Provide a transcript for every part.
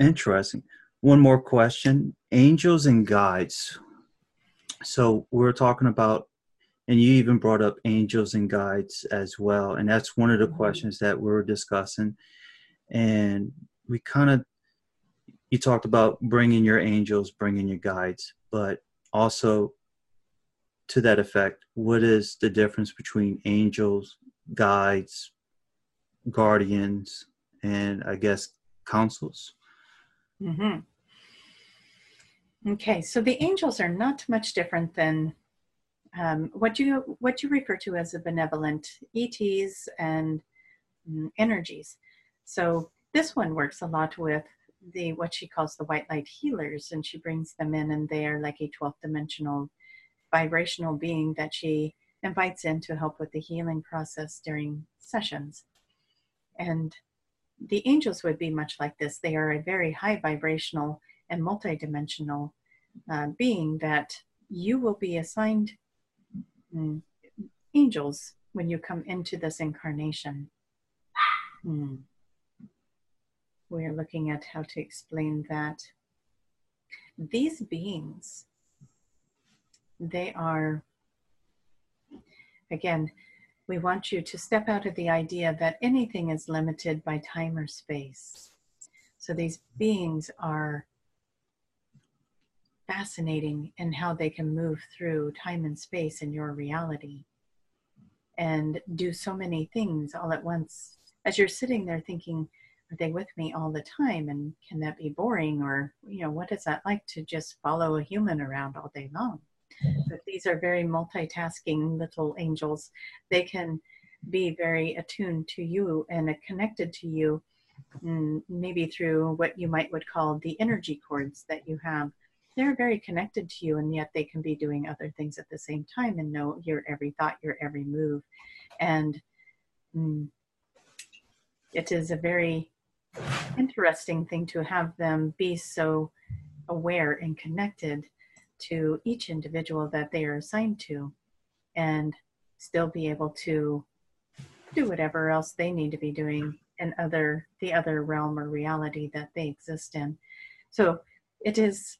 interesting. One more question angels and guides. So we're talking about, and you even brought up angels and guides as well. And that's one of the mm-hmm. questions that we're discussing. And we kind of, you talked about bringing your angels, bringing your guides, but also to that effect, what is the difference between angels, guides, guardians, and I guess councils? Mm-hmm. Okay, so the angels are not much different than um, what you what you refer to as a benevolent ETs and um, energies. So this one works a lot with the what she calls the white light healers, and she brings them in, and they are like a 12th dimensional vibrational being that she invites in to help with the healing process during sessions. And the angels would be much like this. They are a very high vibrational and multidimensional uh, being that you will be assigned mm, angels when you come into this incarnation. Hmm. We're looking at how to explain that. These beings, they are, again, we want you to step out of the idea that anything is limited by time or space. So these beings are fascinating in how they can move through time and space in your reality and do so many things all at once. As you're sitting there thinking, are they with me all the time? And can that be boring? Or, you know, what is that like to just follow a human around all day long? But these are very multitasking little angels. They can be very attuned to you and connected to you, mm, maybe through what you might would call the energy cords that you have. They're very connected to you, and yet they can be doing other things at the same time and know your every thought, your every move. And mm, it is a very interesting thing to have them be so aware and connected to each individual that they are assigned to and still be able to do whatever else they need to be doing in other the other realm or reality that they exist in. So it is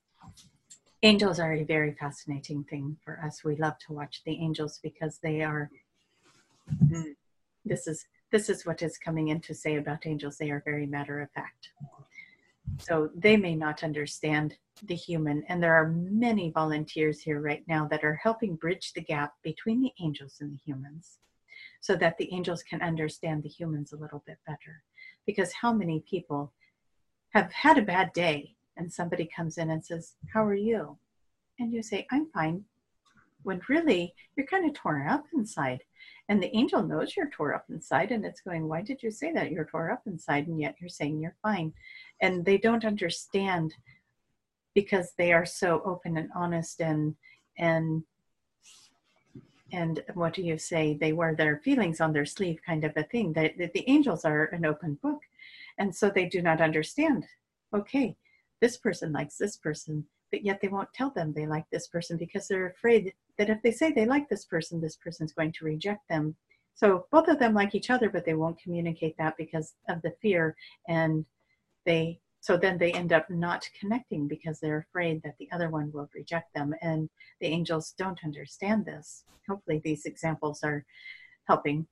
angels are a very fascinating thing for us. We love to watch the angels because they are this is this is what is coming in to say about angels. They are very matter of fact so they may not understand the human. And there are many volunteers here right now that are helping bridge the gap between the angels and the humans so that the angels can understand the humans a little bit better. Because how many people have had a bad day and somebody comes in and says, How are you? And you say, I'm fine. When really you're kind of torn up inside. And the angel knows you're tore up inside and it's going, Why did you say that? You're tore up inside and yet you're saying you're fine. And they don't understand because they are so open and honest and and and what do you say? They wear their feelings on their sleeve kind of a thing. That the, the angels are an open book and so they do not understand okay this person likes this person but yet they won't tell them they like this person because they're afraid that if they say they like this person this person's going to reject them. So both of them like each other but they won't communicate that because of the fear and they so then they end up not connecting because they're afraid that the other one will reject them and the angels don't understand this hopefully these examples are helping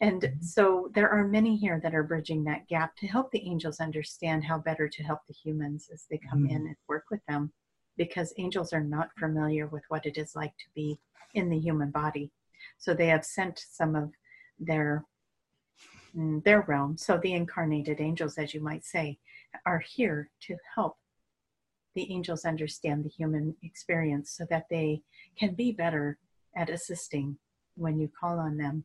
and mm-hmm. so there are many here that are bridging that gap to help the angels understand how better to help the humans as they come mm-hmm. in and work with them because angels are not familiar with what it is like to be in the human body so they have sent some of their their realm so the incarnated angels as you might say are here to help the angels understand the human experience so that they can be better at assisting when you call on them.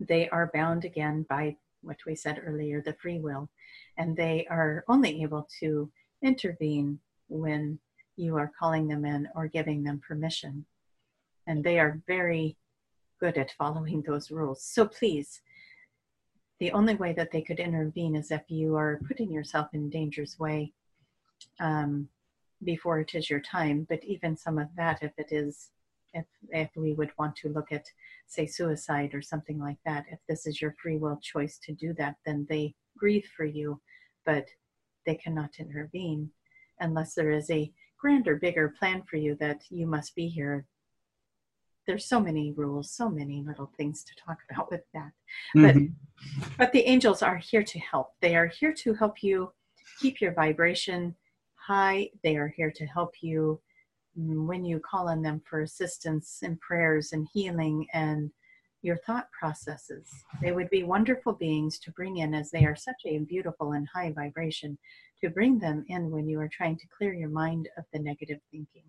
They are bound again by what we said earlier the free will, and they are only able to intervene when you are calling them in or giving them permission. And they are very good at following those rules. So please the only way that they could intervene is if you are putting yourself in danger's way um, before it is your time. But even some of that, if it is, if, if we would want to look at, say, suicide or something like that, if this is your free will choice to do that, then they grieve for you. But they cannot intervene unless there is a grander, bigger plan for you that you must be here. There's so many rules, so many little things to talk about with that. But mm-hmm. but the angels are here to help. They are here to help you keep your vibration high. They are here to help you mm, when you call on them for assistance and prayers and healing and your thought processes. They would be wonderful beings to bring in as they are such a beautiful and high vibration, to bring them in when you are trying to clear your mind of the negative thinking.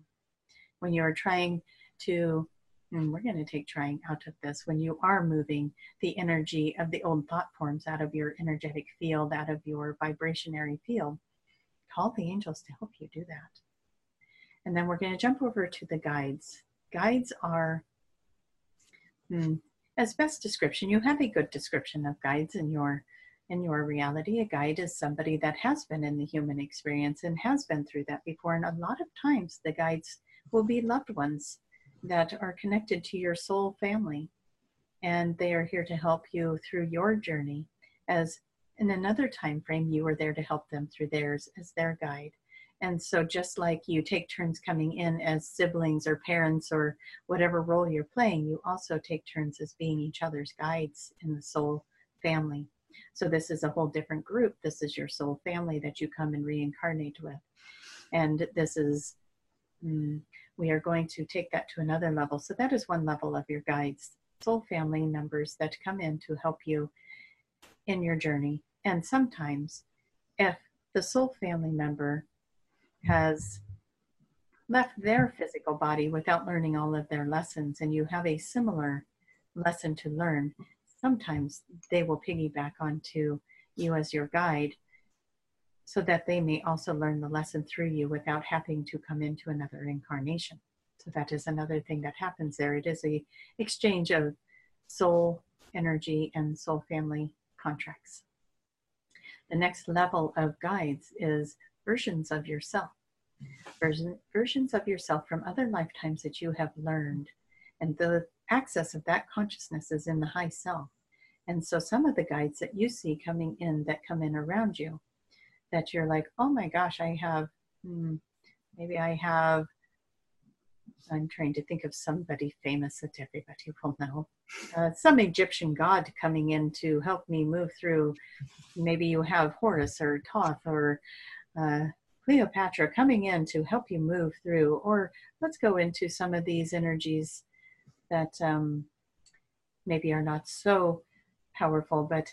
When you are trying to, and we're going to take trying out of this, when you are moving the energy of the old thought forms out of your energetic field, out of your vibrationary field, call the angels to help you do that. And then we're going to jump over to the guides. Guides are, hmm, as best description, you have a good description of guides in your in your reality. A guide is somebody that has been in the human experience and has been through that before. And a lot of times, the guides will be loved ones that are connected to your soul family, and they are here to help you through your journey as in another time frame, you were there to help them through theirs as their guide. And so, just like you take turns coming in as siblings or parents or whatever role you're playing, you also take turns as being each other's guides in the soul family. So, this is a whole different group. This is your soul family that you come and reincarnate with. And this is, mm, we are going to take that to another level. So, that is one level of your guides, soul family members that come in to help you in your journey. And sometimes, if the soul family member has left their physical body without learning all of their lessons, and you have a similar lesson to learn, sometimes they will piggyback onto you as your guide so that they may also learn the lesson through you without having to come into another incarnation. So that is another thing that happens there. It is a exchange of soul energy and soul family contracts. The next level of guides is versions of yourself. Version, versions of yourself from other lifetimes that you have learned. And the access of that consciousness is in the high self. And so some of the guides that you see coming in that come in around you, that you're like, oh my gosh, I have, hmm, maybe I have I'm trying to think of somebody famous that everybody will know. Uh, some Egyptian god coming in to help me move through. Maybe you have Horus or Thoth or uh, Cleopatra coming in to help you move through. Or let's go into some of these energies that um, maybe are not so powerful, but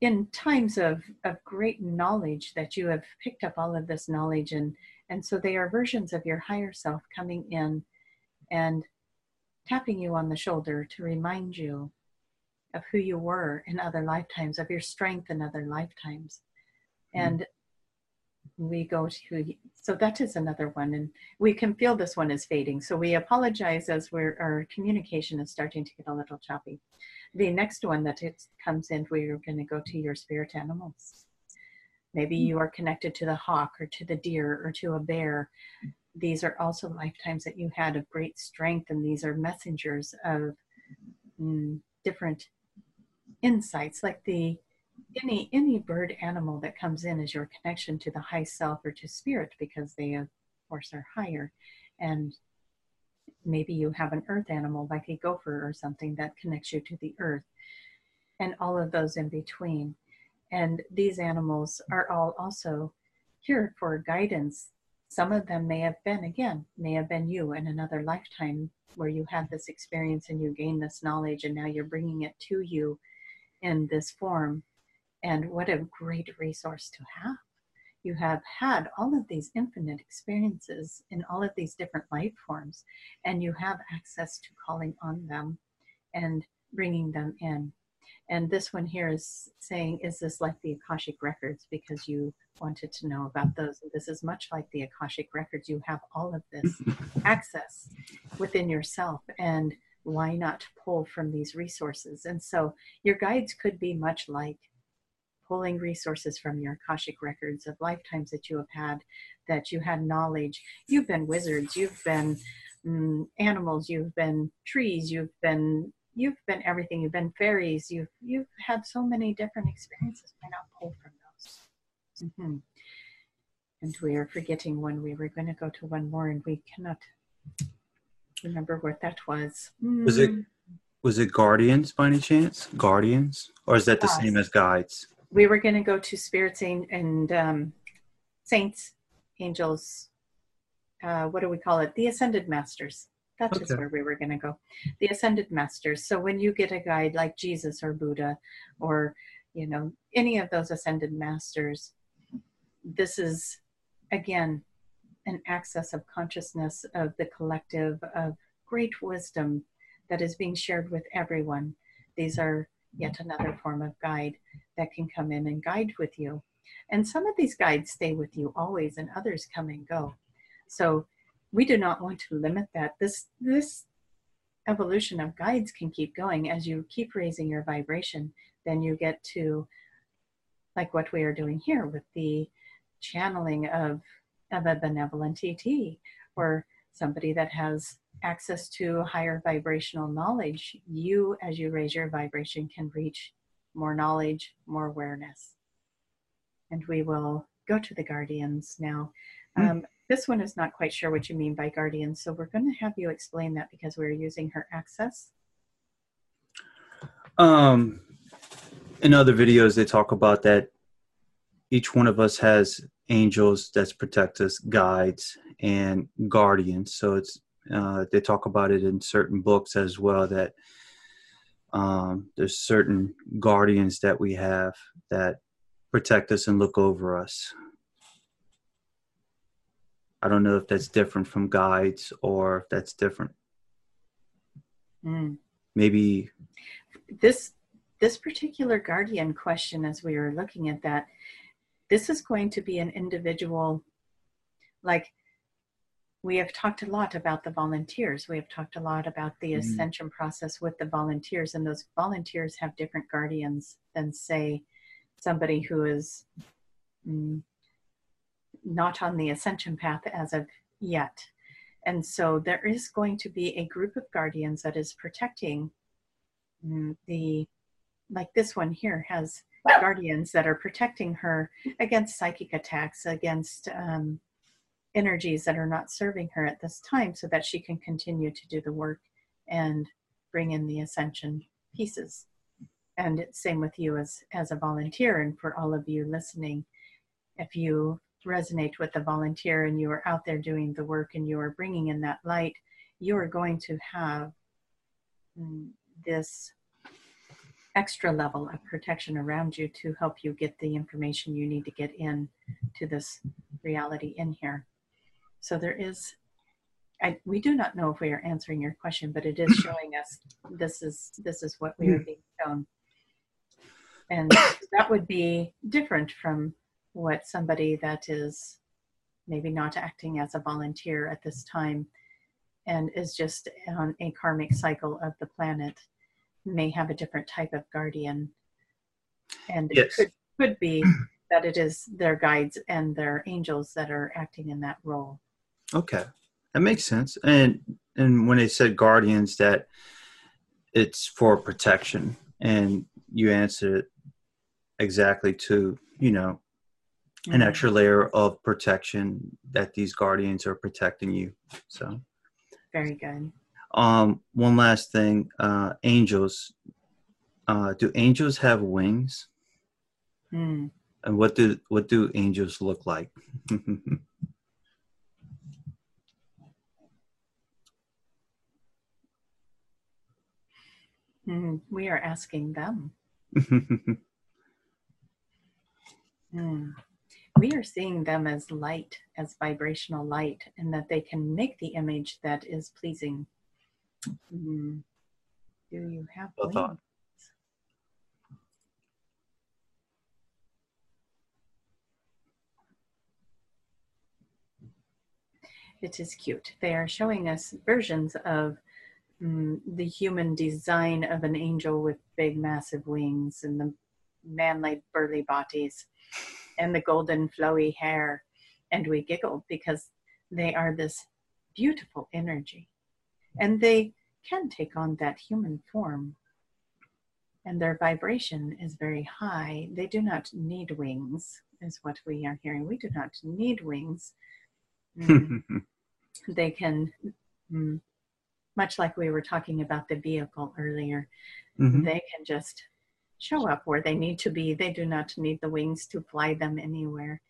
in times of, of great knowledge that you have picked up all of this knowledge and and so they are versions of your higher self coming in and tapping you on the shoulder to remind you of who you were in other lifetimes, of your strength in other lifetimes. Mm-hmm. And we go to, so that is another one. And we can feel this one is fading. So we apologize as we're, our communication is starting to get a little choppy. The next one that it comes in, we're going to go to your spirit animals. Maybe mm. you are connected to the hawk or to the deer or to a bear. These are also lifetimes that you had of great strength, and these are messengers of mm, different insights, like the any any bird animal that comes in is your connection to the high self or to spirit because they of course are higher and maybe you have an earth animal like a gopher or something that connects you to the earth and all of those in between and these animals are all also here for guidance. Some of them may have been, again, may have been you in another lifetime where you had this experience and you gained this knowledge and now you're bringing it to you in this form. And what a great resource to have. You have had all of these infinite experiences in all of these different life forms, and you have access to calling on them and bringing them in. And this one here is saying, is this like the Akashic Records? Because you wanted to know about those. This is much like the Akashic Records. You have all of this access within yourself. And why not pull from these resources? And so your guides could be much like pulling resources from your Akashic records of lifetimes that you have had, that you had knowledge. You've been wizards, you've been mm, animals, you've been trees, you've been you've been everything. You've been fairies. You've you've had so many different experiences. Why not pull from those? Mm-hmm. And we are forgetting when we were going to go to one more, and we cannot remember what that was. Was it Mm, was it guardians by any chance? Guardians, or is that the Yes. same as guides? We were going to go to spirits and, and um, saints, angels. Uh, what do we call it? The ascended masters. That is Okay. where we were going to go. The ascended masters. So when you get a guide like Jesus or Buddha, or you know any of those ascended masters, this is again an access of consciousness of the collective of great wisdom that is being shared with everyone. These are yet another form of guide that can come in and guide with you. And some of these guides stay with you always, and others come and go. So we do not want to limit that. This this evolution of guides can keep going as you keep raising your vibration. Then you get to like what we are doing here with the channeling of of a benevolent ET or somebody that has access to higher vibrational knowledge. You, as you raise your vibration, can reach more knowledge, more awareness. And we will go to the guardians now. Hmm. Um, this one is not quite sure what you mean by guardians, so we're going to have you explain that because we're using her access. Um, in other videos, they talk about that each one of us has angels that protect us, guides, and guardians. So it's uh, they talk about it in certain books as well that um, there's certain guardians that we have that protect us and look over us. I don't know if that's different from guides or if that's different. Mm. Maybe this this particular guardian question as we were looking at that this is going to be an individual like we have talked a lot about the volunteers we have talked a lot about the Mhm. ascension process with the volunteers and those volunteers have different guardians than say somebody who is mm, not on the ascension path as of yet and so there is going to be a group of guardians that is protecting mm, the like this one here has guardians that are protecting her against psychic attacks against um, energies that are not serving her at this time so that she can continue to do the work and bring in the ascension pieces. And it's same with you as as a volunteer and for all of you listening. If you resonate with the volunteer and you are out there doing the work and you are bringing in that light you are going to have mm, this extra level of protection around you to help you get the information you need to get in to this reality in here so there is I, we do not know if we are answering your question but it is showing us this is this is what we are hmm. being shown. And that would be different from what somebody that is maybe not acting as a volunteer at this time and is just on a karmic cycle of the planet may have a different type of guardian. And it could, could be that it is their guides and their angels that are acting in that role Okay, that makes sense. And and when they said guardians, that it's for protection, and you answered it exactly to you know an Mhm. extra layer of protection that these guardians are protecting you. So, very good um, one last thing, uh, angels. Uh, do angels have wings? Hmm. And what do what do angels look like? Hmm. we are asking them Hmm. We are seeing them as light, as vibrational light, and that they can make the image that is pleasing. Hmm. Do you have Well thought. It is cute. They are showing us versions of mm, the human design of an angel with big, massive wings and the manly, burly bodies and the golden, flowy hair. And we giggle because they are this beautiful energy. And they can take on that human form and their vibration is very high. They do not need wings, is what we are hearing. We do not need wings. Mm. they can, mm, much like we were talking about the vehicle earlier, mm-hmm. they can just show up where they need to be. They do not need the wings to fly them anywhere.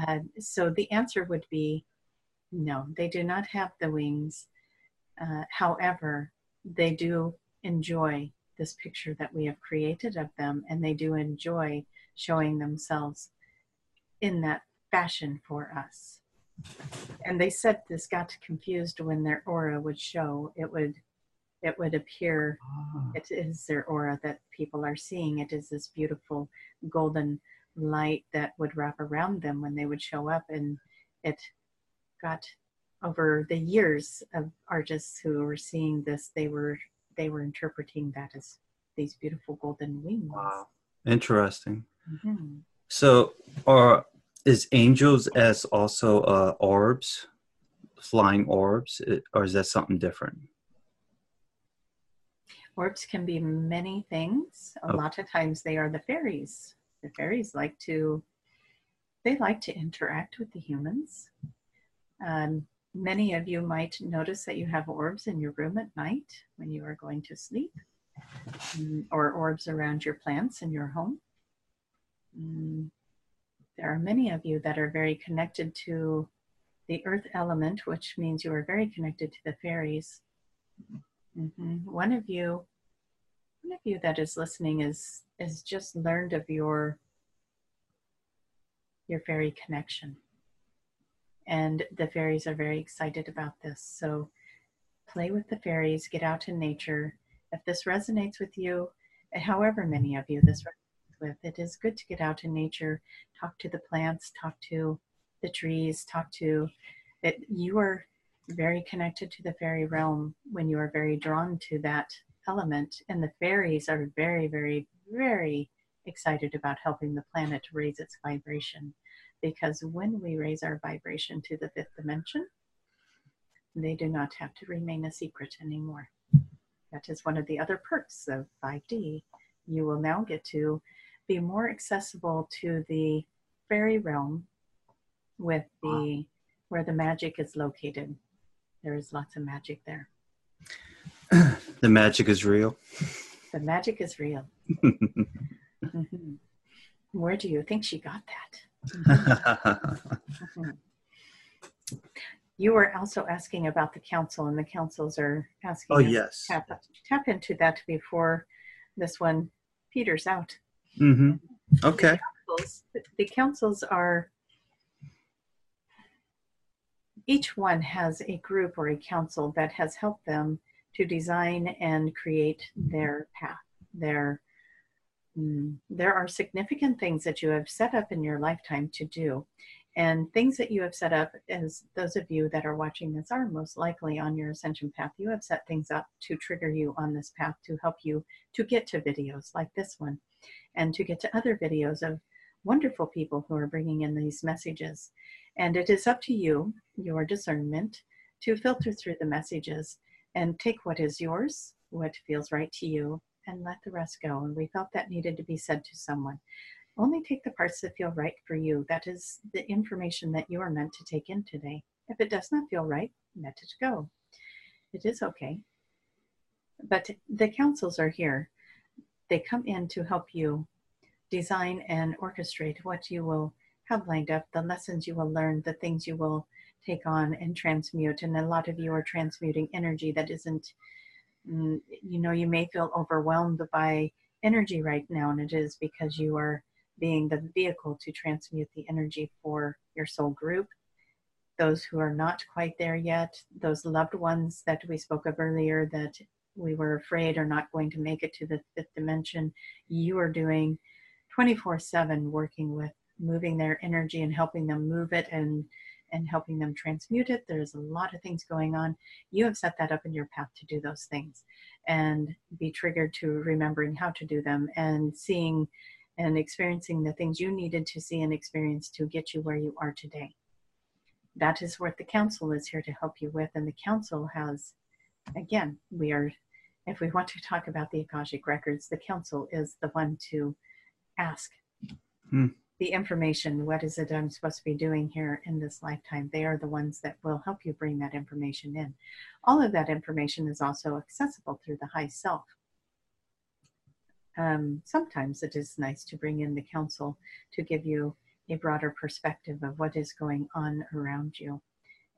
Uh, so the answer would be no, they do not have the wings. Uh, however, they do enjoy this picture that we have created of them, and they do enjoy showing themselves in that fashion for us. And they said this got confused when their aura would show. It would it would appear ah. it is their aura that people are seeing. It is this beautiful golden light that would wrap around them when they would show up and it got over the years of artists who were seeing this they were they were interpreting that as these beautiful golden wings wow interesting mm-hmm. so are is angels as also uh, orbs flying orbs or is that something different? Orbs can be many things. A oh. lot of times they are the fairies. The fairies like to they like to interact with the humans. Um, many of you might notice that you have orbs in your room at night when you are going to sleep mm, or orbs around your plants in your home. Mm, there are many of you that are very connected to the earth element which means you are very connected to the fairies. Mm-hmm. one of you one of you that is listening is is just learned of your your fairy connection. And the fairies are very excited about this. So play with the fairies get out in nature. If this resonates with you however many of you this with it is good to get out in nature talk to the plants talk to the trees talk to it you are very connected to the fairy realm when you are very drawn to that element. And the fairies are very, very, very excited about helping the planet raise its vibration. Because when we raise our vibration to the fifth dimension, they do not have to remain a secret anymore. That is one of the other perks of 5D. You will now get to be more accessible to the fairy realm with the where the magic is located. There is lots of magic there. the magic is real. The magic is real. mm-hmm. Where do you think she got that? Mm-hmm. You were also asking about the council, and the councils are asking. Oh yes. Tap, tap into that before this one peters out. Mm-hmm. Okay. The councils, the councils are each one has a group or a council that has helped them to design and create their path. Their, mm, there are significant things that you have set up in your lifetime to do. And things that you have set up, as those of you that are watching this are most likely on your ascension path, you have set things up to trigger you on this path to help you to get to videos like this one and to get to other videos of wonderful people who are bringing in these messages. And it is up to you, your discernment, to filter through the messages and take what is yours, what feels right to you, and let the rest go. And we felt that needed to be said to someone. Only take the parts that feel right for you. That is the information that you are meant to take in today. If it does not feel right, let it go. It is okay. But the councils are here. They come in to help you design and orchestrate what you will have lined up, the lessons you will learn, the things you will take on and transmute. And a lot of you are transmuting energy that isn't, mm, you know, you may feel overwhelmed by energy right now, and it is because you are being the vehicle to transmute the energy for your soul group. Those who are not quite there yet, those loved ones that we spoke of earlier that we were afraid are not going to make it to the fifth dimension, you are doing 24 7 working with moving their energy and helping them move it and and helping them transmute it. There's a lot of things going on. You have set that up in your path to do those things and be triggered to remembering how to do them and seeing and experiencing the things you needed to see and experience to get you where you are today. That is what the council is here to help you with. And the council has, again, we are if we want to talk about the Akashic records, the council is the one to ask Hmm. the information. What is it I'm supposed to be doing here in this lifetime? They are the ones that will help you bring that information in. All of that information is also accessible through the high self. Um, sometimes it is nice to bring in the council to give you a broader perspective of what is going on around you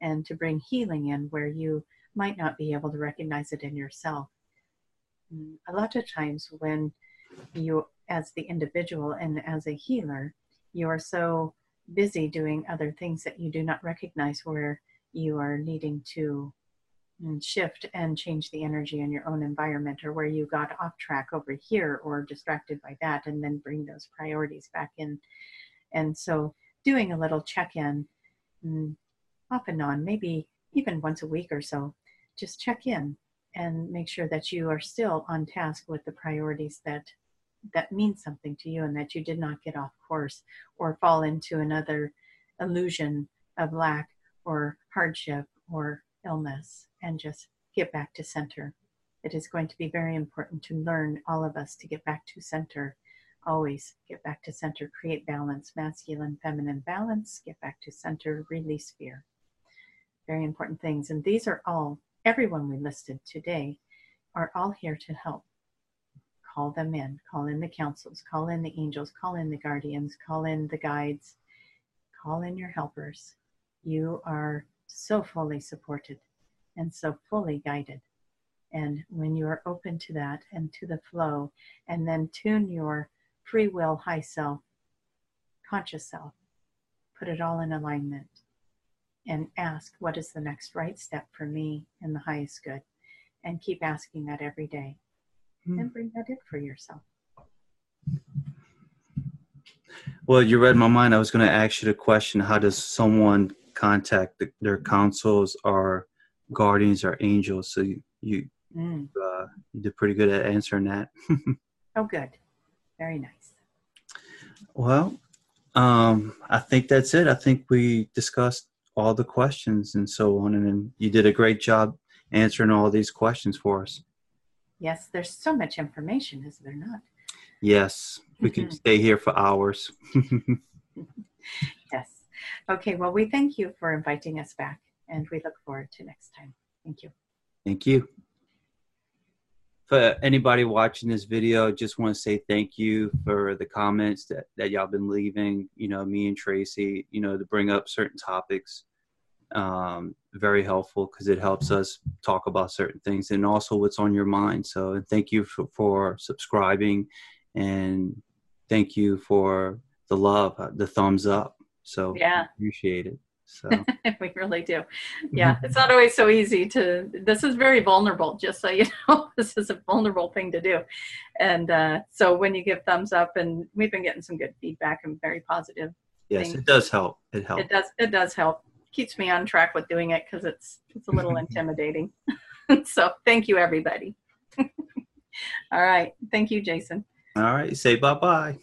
and to bring healing in where you might not be able to recognize it in yourself. A lot of times, when you, as the individual and as a healer, you are so busy doing other things that you do not recognize where you are needing to mm, shift and change the energy in your own environment or where you got off track over here or distracted by that and then bring those priorities back in. And so doing a little check-in mm, off and on maybe even once a week or so just check in and make sure that you are still on task with the priorities that that mean something to you and that you did not get off course or fall into another illusion of lack or hardship or illness and just get back to center. It is going to be very important to learn all of us to get back to center. Always get back to center, create balance, masculine, feminine balance, get back to center, release fear. Very important things. And these are all, everyone we listed today, are all here to help. Call them in, call in the councils, call in the angels, call in the guardians, call in the guides, call in your helpers. You are so fully supported and so fully guided. And when you are open to that and to the flow, and then tune your free will, high self, conscious self, put it all in alignment, and ask, what is the next right step for me in the highest good? And keep asking that every day. Hmm. And bring that in for yourself. Well, you read my mind. I was going to ask you the question: How does someone contact the, their councils or guardians or angels? So you you, Mm. uh, you did pretty good at answering that. Oh, good. Very nice. Well, um, I think that's it. I think we discussed all the questions and so on, and then you did a great job answering all these questions for us. Yes, there's so much information, is there not? Yes, we could mm-hmm. stay here for hours. Yes. Okay, well, we thank you for inviting us back, and we look forward to next time. Thank you. Thank you. For anybody watching this video, just want to say thank you for the comments that, that y'all been leaving, you know, me and Tracy, you know, to bring up certain topics. Um, very helpful because it helps us talk about certain things and also what's on your mind. So thank you for, for subscribing and thank you for the love, uh, the thumbs up. So Yeah. appreciate it. So we really do. Yeah, it's not always so easy to. This is very vulnerable, just so you know. This is a vulnerable thing to do. And uh, so when you give thumbs up, and we've been getting some good feedback and very positive, yes, it does help. It helps. it does it does help. Keeps me on track with doing it because it's it's a little intimidating. so thank you, everybody. All right, thank you, Jason. All right, say bye bye.